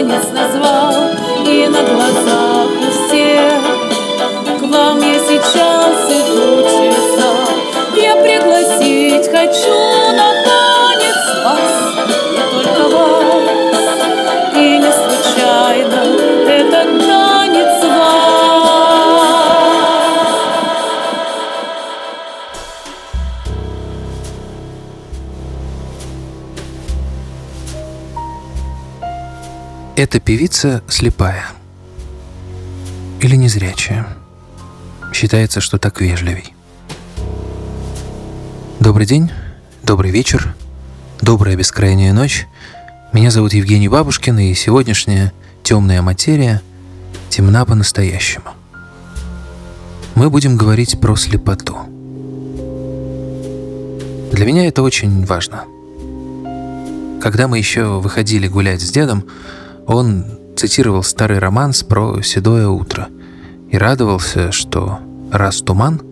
танец назвал Эта певица слепая. Или незрячая. Считается, что так вежливей. Добрый день, добрый вечер, добрая бескрайняя ночь. Меня зовут Евгений Бабушкин, и сегодняшняя темная материя темна по-настоящему. Мы будем говорить про слепоту. Для меня это очень важно. Когда мы еще выходили гулять с дедом, он цитировал старый романс про седое утро и радовался, что раз туман,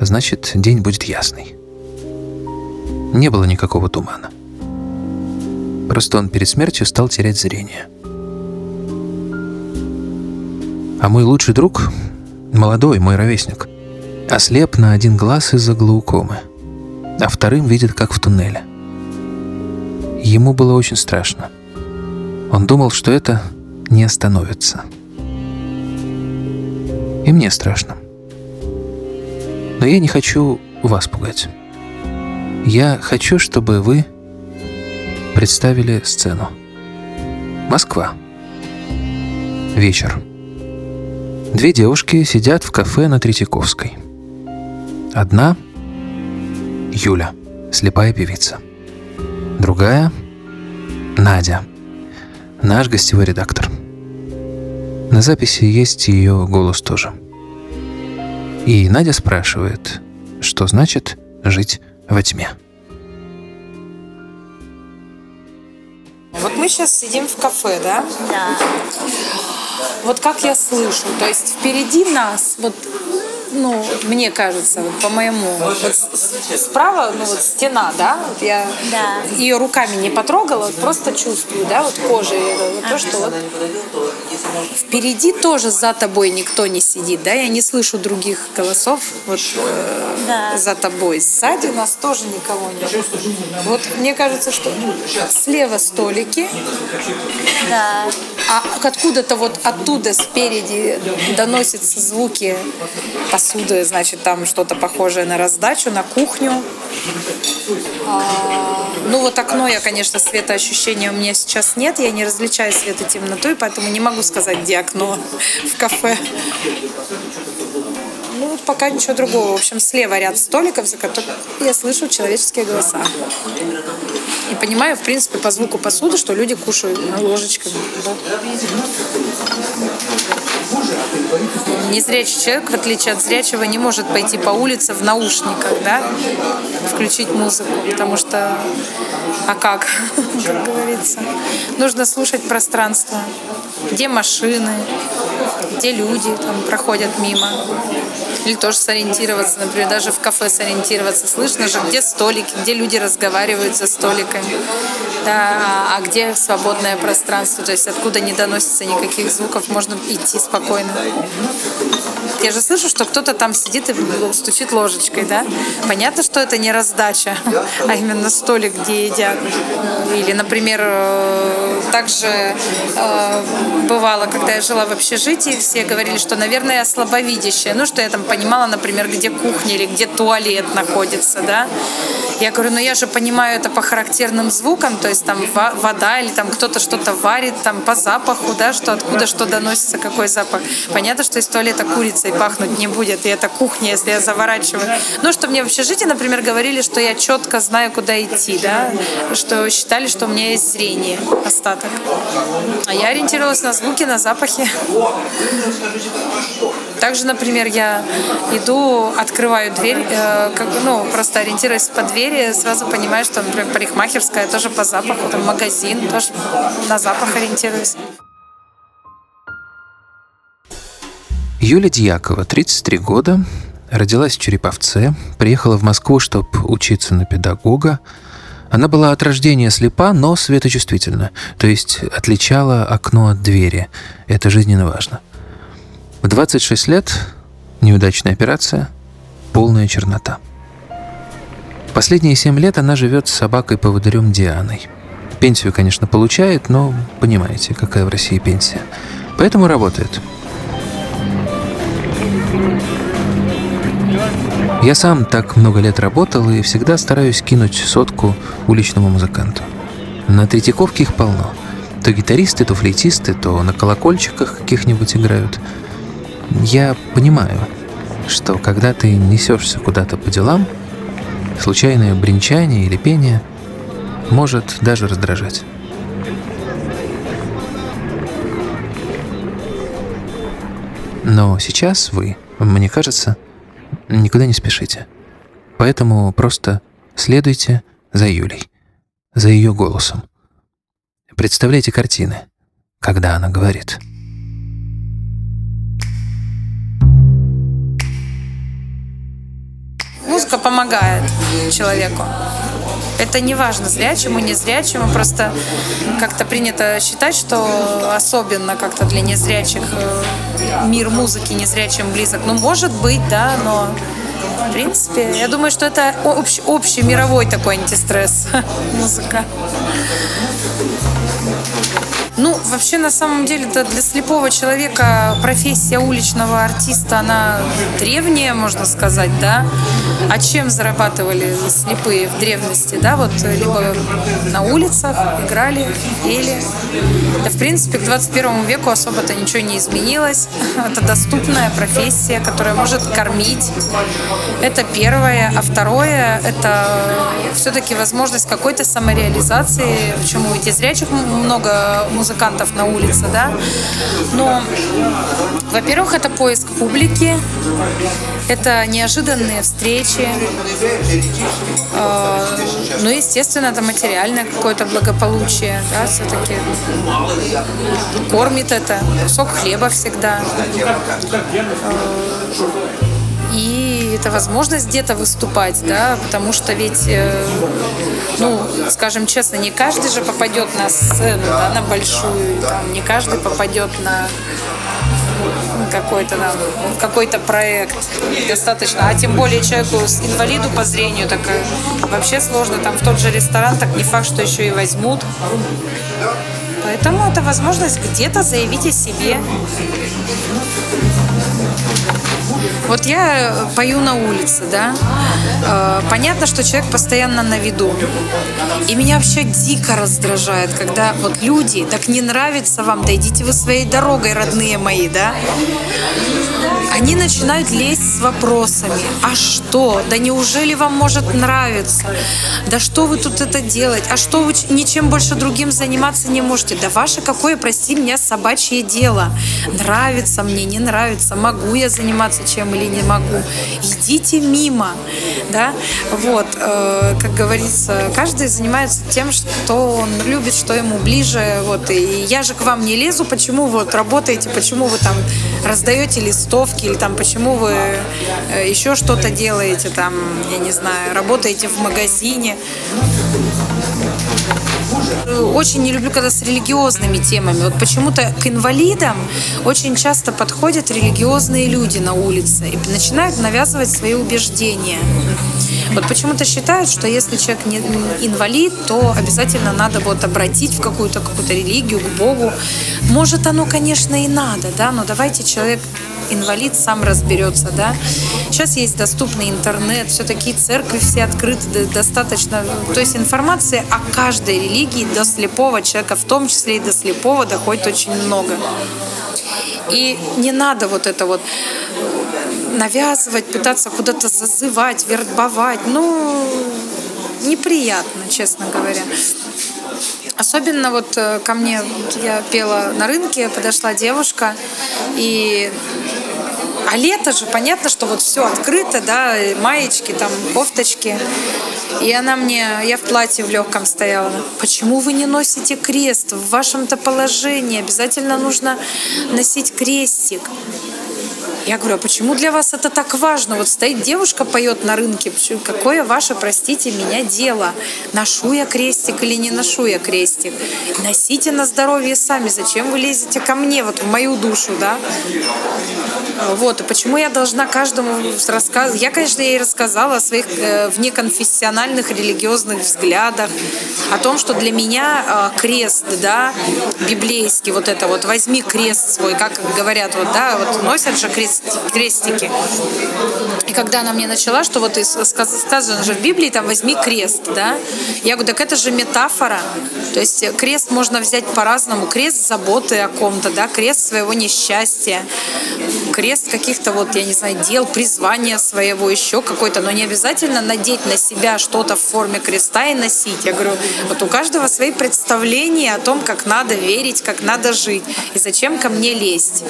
значит день будет ясный. Не было никакого тумана. Просто он перед смертью стал терять зрение. А мой лучший друг, молодой, мой ровесник, ослеп на один глаз из-за глаукомы, а вторым видит, как в туннеле. Ему было очень страшно. Он думал, что это не остановится. И мне страшно. Но я не хочу вас пугать. Я хочу, чтобы вы представили сцену. Москва. Вечер. Две девушки сидят в кафе на Третьяковской. Одна — Юля, слепая певица. Другая — Надя, наш гостевой редактор. На записи есть ее голос тоже. И Надя спрашивает, что значит жить во тьме. Вот мы сейчас сидим в кафе, да? Да. Вот как я слышу, то есть впереди нас, вот, ну, мне кажется, вот по моему, вот с- справа, ну вот стена, да, вот я Да. ее руками не потрогала, вот просто чувствую, да, вот кожей, вот то, что вот впереди тоже за тобой никто не сидит, да, я не слышу других голосов, вот э, Да. за тобой, сзади нас тоже никого нет. Вот мне кажется, что слева столики, Да. А откуда-то вот оттуда спереди доносятся звуки посуды, значит, там что-то похожее на раздачу, на кухню. А, ну вот окно я, конечно, светоощущения у меня сейчас нет, я не различаю свет и темноту, и поэтому не могу сказать, где окно в кафе. Ну, вот пока ничего другого. В общем, слева ряд столиков, за которыми я слышу человеческие голоса. И понимаю, в принципе, по звуку посуды, что люди кушают ложечками. Да. Незрячий человек, в отличие от зрячего, не может пойти по улице в наушниках, да, включить музыку, потому что, а как, как говорится, нужно слушать пространство, где машины, где люди там проходят мимо. Или тоже сориентироваться, например, даже в кафе сориентироваться. Слышно же, где столики, где люди разговаривают за столиками, да, а, а где свободное пространство, то есть откуда не доносится никаких звуков, можно идти спокойно. Я же слышу, что кто-то там сидит и стучит ложечкой, да? Понятно, что это не раздача, а именно столик, где едят. Или, например, э, также э, бывало, когда я жила в общежитии, все говорили, что, наверное, я слабовидящая. Ну, что я там понимала, например, где кухня или где туалет находится, да? Я говорю, ну я же понимаю это по характерным звукам, то есть там во- вода или там кто-то что-то варит, там по запаху, да, что откуда что доносится, какой запах. Понятно, что из туалета курицей пахнуть не будет, и это кухня, если я заворачиваю. Ну, что мне в общежитии, например, говорили, что я четко знаю, куда идти, да, что считали, что у меня есть зрение, остаток. А я ориентировалась на звуки, на запахи. Также, например, я иду, открываю дверь, э, как, ну, просто ориентируясь по двери, сразу понимаю, что, например, парикмахерская тоже по запаху, там магазин, тоже на запах ориентируюсь. Юля Дьякова, 33 года, родилась в Череповце, приехала в Москву, чтобы учиться на педагога, Она была от рождения слепа, но светочувствительна, то есть отличала окно от двери. Это жизненно важно. В 26 лет неудачная операция, полная чернота. Последние 7 лет она живет с собакой-поводырем Дианой. Пенсию, конечно, получает, но понимаете, какая в России пенсия. Поэтому работает. Я сам так много лет работал и всегда стараюсь кинуть сотку уличному музыканту. На Третьяковке их полно. То гитаристы, то флейтисты, то на колокольчиках каких-нибудь играют. Я понимаю, что когда ты несешься куда-то по делам, случайное бренчание или пение может даже раздражать. Но сейчас вы, мне кажется, никуда не спешите. Поэтому просто следуйте за Юлей, за ее голосом. Представляйте картины, когда она говорит. Музыка помогает человеку. Это не важно, зрячему, не зрячему, просто как-то принято считать, что особенно как-то для незрячих э, мир музыки незрячим близок. Ну, может быть, да, но в принципе, я думаю, что это общ, общий мировой такой антистресс музыка. Ну, вообще, на самом деле, -то для слепого человека профессия уличного артиста, она древняя, можно сказать, да? А чем зарабатывали слепые в древности, да? Вот либо на улицах играли, пели. Да, в принципе, к 21 веку особо-то ничего не изменилось. Это доступная профессия, которая может кормить. Это первое. А второе, это все-таки возможность какой-то самореализации. Почему и зрячих много музыкантов на улице, да? Но, во-первых, это поиск публики, это неожиданные встречи, э, ну, естественно, это материальное какое-то благополучие, да, все-таки кормит это, кусок хлеба всегда. Э, и это возможность где-то выступать, да, потому что ведь, э, ну, скажем честно, не каждый же попадет на сцену, да, на большую, там, не каждый попадет на какой-то какой-то проект достаточно, а тем более человеку с инвалиду по зрению, так э, вообще сложно, там в тот же ресторан, так не факт, что еще и возьмут. Поэтому это возможность где-то заявить о себе. Вот я э, пою на улице, да. Э, понятно, что человек постоянно на виду. И меня вообще дико раздражает, когда вот люди, так не нравится вам, да идите вы своей дорогой, родные мои, да. Они начинают лезть с вопросами. А что? Да неужели вам может нравиться? Да что вы тут это делать? А что вы ничем больше другим заниматься не можете? Да ваше какое, прости меня, собачье дело. Нравится мне, не нравится, могу я заниматься чем или не могу. Идите мимо. Да? Вот, э, как говорится, каждый занимается тем, что он любит, что ему ближе. Вот, и я же к вам не лезу, почему вот работаете, почему вы там раздаете листовки или там почему вы э, еще что-то делаете, там, я не знаю, работаете в магазине. Очень не люблю, когда с религиозными темами. Вот почему-то к инвалидам очень часто подходят религиозные люди на улице и начинают навязывать свои убеждения. Вот почему-то считают, что если человек не инвалид, то обязательно надо вот обратить в какую-то какую-то религию, к Богу. Может, оно, конечно, и надо, да, но давайте человек инвалид сам разберется, да. Сейчас есть доступный интернет, все-таки церкви все открыты достаточно. То есть информация о каждой религии до слепого человека, в том числе и до слепого, доходит очень много. И не надо вот это вот навязывать, пытаться куда-то зазывать, вербовать. Ну, неприятно, честно говоря. Особенно вот э, ко мне, я пела на рынке, подошла девушка, и а лето же, понятно, что вот все открыто, да, маечки, там, кофточки. И она мне, я в платье в легком стояла. Почему вы не носите крест? В вашем-то положении обязательно нужно носить крестик. Я говорю, а почему для вас это так важно? Вот стоит девушка, поет на рынке, какое ваше, простите меня, дело? Ношу я крестик или не ношу я крестик? Носите на здоровье сами, зачем вы лезете ко мне, вот в мою душу, да? Вот, и почему я должна каждому рассказывать? Я, конечно, ей рассказала о своих э, внеконфессиональных религиозных взглядах, о том, что для меня э, крест, да, библейский, вот это вот, возьми крест свой, как говорят, вот, да, вот носят же крест, крестики. И когда она мне начала, что вот сказано же в Библии, там, возьми крест, да, я говорю, так это же метафора, то есть крест можно взять по-разному, крест заботы о ком-то, да, крест своего несчастья, крест каких-то вот, я не знаю, дел, призвания своего, еще какой-то, но не обязательно надеть на себя что-то в форме креста и носить. Я говорю, вот у каждого свои представления о том, как надо верить, как надо жить, и зачем ко мне лезть.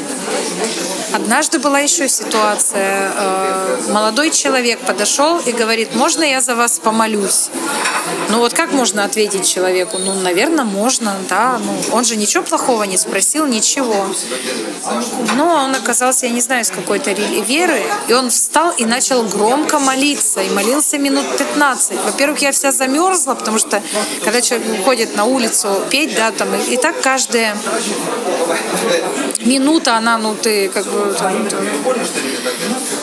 Однажды была еще ситуация. Э, молодой человек подошел и говорит, можно я за вас помолюсь? Ну вот как можно ответить человеку? Ну, наверное, можно, да. Ну, он же ничего плохого не спросил, ничего. Но он оказался, я не знаю, из какой-то веры, и он встал и начал громко молиться, и молился минут 15. Во-первых, я вся замерзла, потому что когда человек выходит на улицу петь, да, там, и, и так каждая минута, она, ну, ты как бы... Там, Э,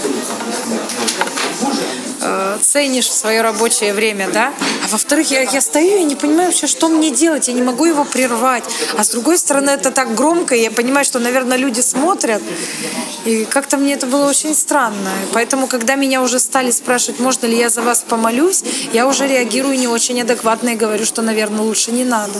ценишь свое рабочее время, да? А во-вторых, я, я стою и не понимаю вообще, что мне делать, я не могу его прервать. А с другой стороны, это так громко, и я понимаю, что, наверное, люди смотрят. И как-то мне это было очень странно. Поэтому, когда меня уже стали спрашивать, можно ли я за вас помолюсь, я уже реагирую не очень адекватно и говорю, что, наверное, лучше не надо.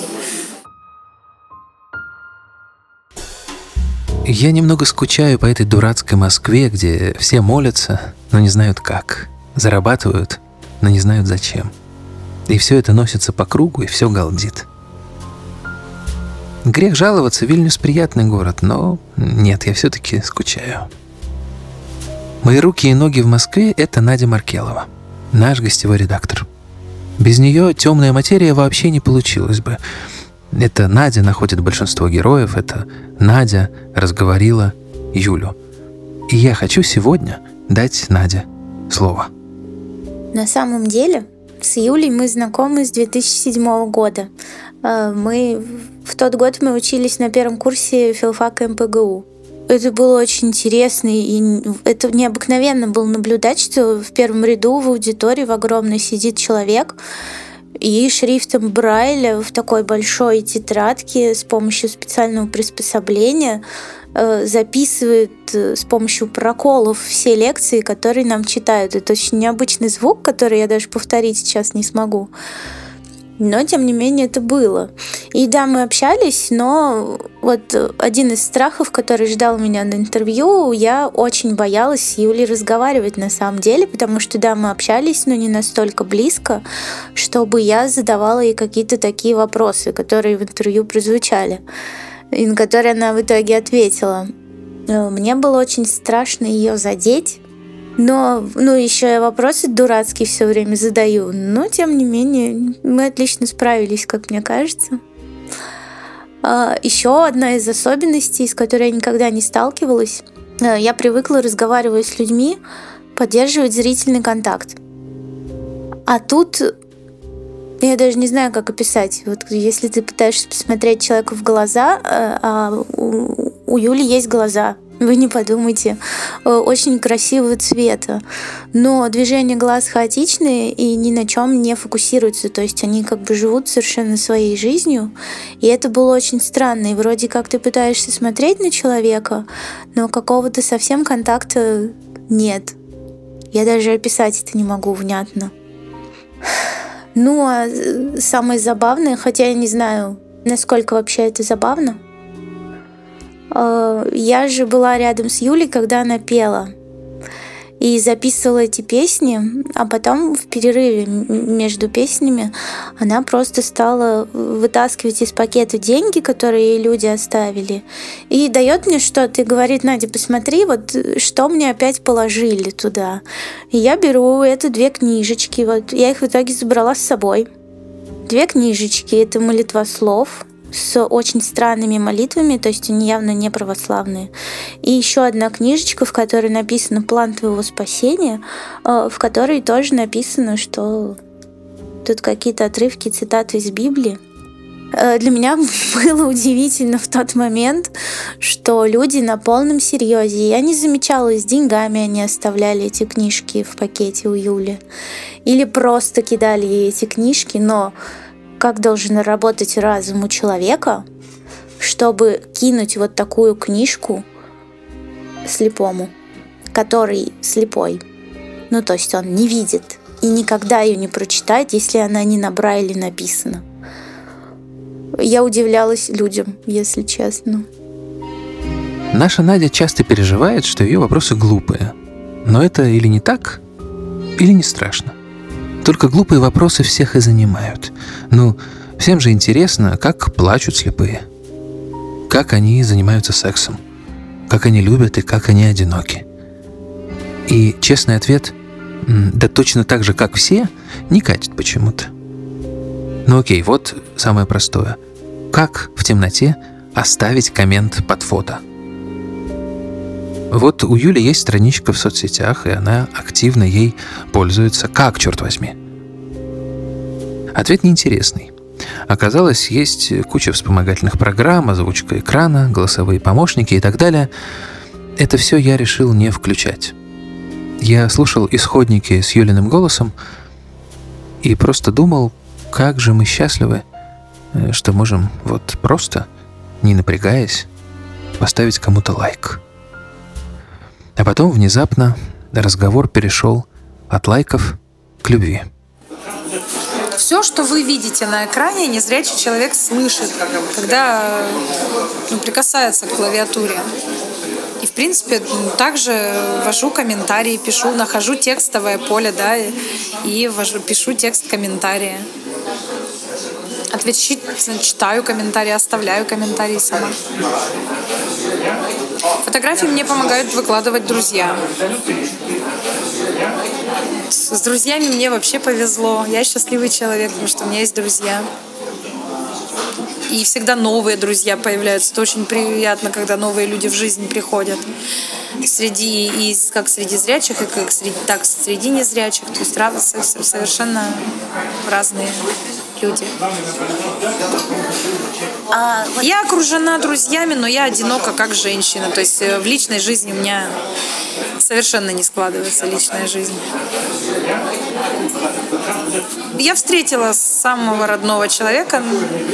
Я немного скучаю по этой дурацкой Москве, где все молятся, но не знают как зарабатывают, но не знают зачем. И все это носится по кругу, и все галдит. Грех жаловаться, Вильнюс приятный город, но нет, я все-таки скучаю. Мои руки и ноги в Москве — это Надя Маркелова, наш гостевой редактор. Без нее темная материя вообще не получилась бы. Это Надя находит большинство героев, это Надя разговорила Юлю. И я хочу сегодня дать Наде слово. На самом деле, с Юлей мы знакомы с 2007 года. Э, мы в тот год мы учились на первом курсе филфака МПГУ. Это было очень интересно, и это необыкновенно было наблюдать, что в первом ряду в аудитории в огромной сидит человек, и шрифтом Брайля в такой большой тетрадке с помощью специального приспособления записывает э, с помощью проколов все лекции, которые нам читают. Это очень необычный звук, который я даже повторить сейчас не смогу. Но, тем не менее, это было. И да, мы общались, но вот один из страхов, который ждал меня на интервью, я очень боялась с Юлей разговаривать на самом деле, потому что, да, мы общались, но не настолько близко, чтобы я задавала ей какие-то такие вопросы, которые в интервью прозвучали и на который она в итоге ответила. Э, мне было очень страшно ее задеть, но, ну, еще я вопросы дурацкие все время задаю, но, тем не менее, мы отлично справились, как мне кажется. А, еще одна из особенностей, с которой я никогда не сталкивалась, э, я привыкла разговаривать с людьми, поддерживать зрительный контакт. А тут я даже не знаю, как описать. Вот если ты пытаешься посмотреть человеку в глаза, э, а у, у Юли есть глаза, вы не подумайте, э, очень красивого цвета. Но движения глаз хаотичные и ни на чем не фокусируются. То есть они как бы живут совершенно своей жизнью. И это было очень странно. И вроде как ты пытаешься смотреть на человека, но какого-то совсем контакта нет. Я даже описать это не могу внятно. Ну, а самое забавное, хотя я не знаю, насколько вообще это забавно, а, я же была рядом с Юлей, когда она пела и записывала эти песни, а потом в перерыве между песнями она просто стала вытаскивать из пакета деньги, которые люди оставили, и дает мне что-то и говорит, Надя, посмотри, вот что мне опять положили туда. И я беру это две книжечки, вот я их в итоге забрала с собой. Две книжечки, это молитва слов, с очень странными молитвами, то есть они явно не православные. И еще одна книжечка, в которой написано «План твоего спасения», э, в которой тоже написано, что тут какие-то отрывки, цитаты из Библии. Э, для меня было удивительно в тот момент, что люди на полном серьезе. Я не замечала, с деньгами они оставляли эти книжки в пакете у Юли. Или просто кидали ей эти книжки, но как должен работать разум у человека, чтобы кинуть вот такую книжку слепому, который слепой. Ну, то есть он не видит и никогда ее не прочитает, если она не на Брайле написана. Я удивлялась людям, если честно. Наша Надя часто переживает, что ее вопросы глупые. Но это или не так, или не страшно. Только глупые вопросы всех и занимают. Ну, всем же интересно, как плачут слепые. Как они занимаются сексом. Как они любят и как они одиноки. И честный ответ – да точно так же, как все, не катит почему-то. Ну окей, вот самое простое. Как в темноте оставить коммент под фото? Вот у Юли есть страничка в соцсетях, и она активно ей пользуется. Как, черт возьми? Ответ неинтересный. Оказалось, есть куча вспомогательных программ, озвучка экрана, голосовые помощники и так далее. Это все я решил не включать. Я слушал исходники с Юлиным голосом и просто думал, как же мы счастливы, э, что можем вот просто, не напрягаясь, поставить кому-то лайк. А потом внезапно разговор перешел от лайков к любви. Все, что вы видите на экране, незрячий человек слышит, когда ну, прикасается к клавиатуре. И, в принципе, также ввожу комментарии, пишу, нахожу текстовое поле, да, и ввожу, пишу текст комментария. Отвечу, читаю комментарии, оставляю комментарии сама. Фотографии мне помогают выкладывать друзья. С друзьями мне вообще повезло. Я счастливый человек, потому что у меня есть друзья и всегда новые друзья появляются. Это очень приятно, когда новые люди в жизнь приходят. Среди, и как среди зрячих, и как среди, так среди незрячих. То есть раз, совершенно разные люди. А, вот... Я окружена друзьями, но я одинока как женщина. То есть э, в личной жизни у меня совершенно не складывается личная жизнь. Я встретила самого родного человека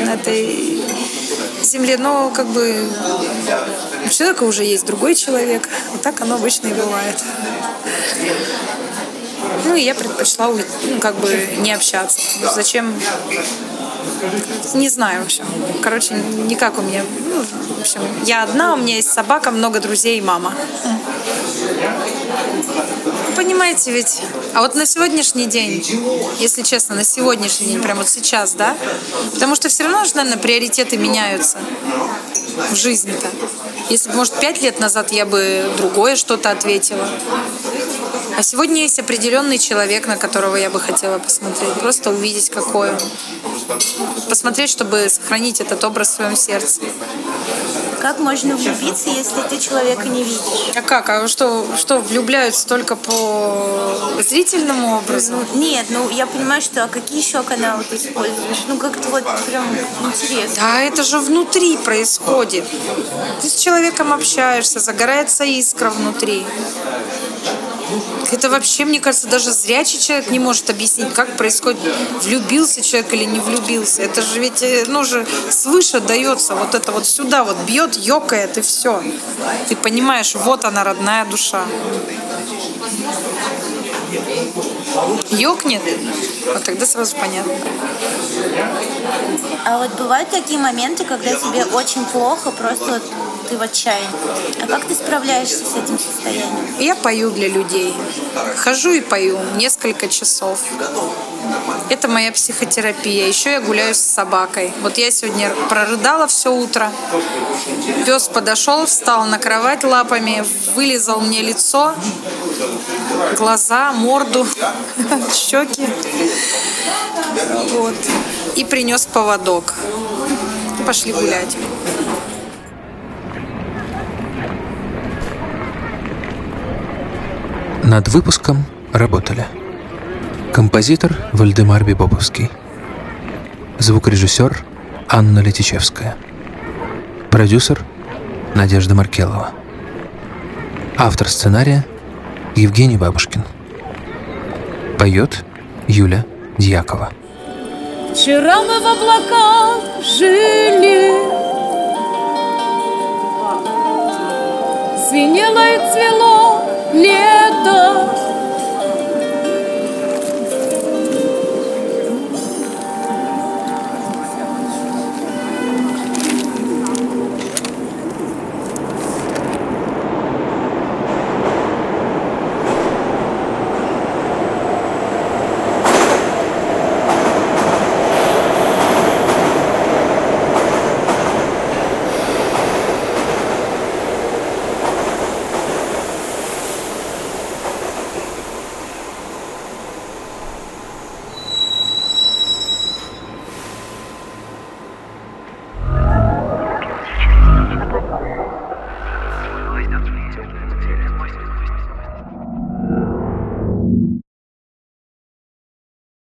на этой земле, но как бы у человека уже есть другой человек. Вот так оно обычно и бывает. Ну и я предпочла ну, как бы не общаться. Зачем не знаю, в общем. Короче, никак у меня. Ну, в общем, я одна, у меня есть собака, много друзей и мама. Понимаете ведь, а вот на сегодняшний день, если честно, на сегодняшний день, прямо вот сейчас, да, потому что все равно же, наверное, приоритеты меняются в жизни-то. Если бы, может, пять лет назад я бы другое что-то ответила. А сегодня есть определенный человек, на которого я бы хотела посмотреть, просто увидеть, какой он. Посмотреть, чтобы сохранить этот образ в своем сердце. Как можно влюбиться, если ты человека не видишь? А как? А что, что влюбляются только по зрительному образу? Ну, нет, ну я понимаю, что а какие еще каналы ты используешь? Ну как-то вот прям интересно. Да, это же внутри происходит. Ты с человеком общаешься, загорается искра внутри. Это вообще, мне кажется, даже зрячий человек не может объяснить, как происходит, влюбился человек или не влюбился. Это же ведь, э, ну же, свыше дается вот это вот сюда вот бьет, ёкает и все. Ты понимаешь, вот она, родная душа. Ёкнет, вот тогда сразу понятно. А вот бывают такие моменты, когда тебе очень плохо, просто вот ты в отчаянии. А как ты справляешься с этим состоянием? Я пою для людей. Хожу и пою несколько часов. Это моя психотерапия. Еще я гуляю с собакой. Вот я сегодня прорыдала все утро. Пес подошел, встал на кровать лапами, вылезал мне лицо, глаза, морду, щеки. Вот. И принес поводок пошли гулять. Над выпуском работали. Композитор Вальдемар Бибоповский, звукорежиссер Анна Летичевская, продюсер Надежда Маркелова, автор сценария Евгений Бабушкин, поет Юля Дьякова. Вчера мы в облаках жили. Звенело и цвело лето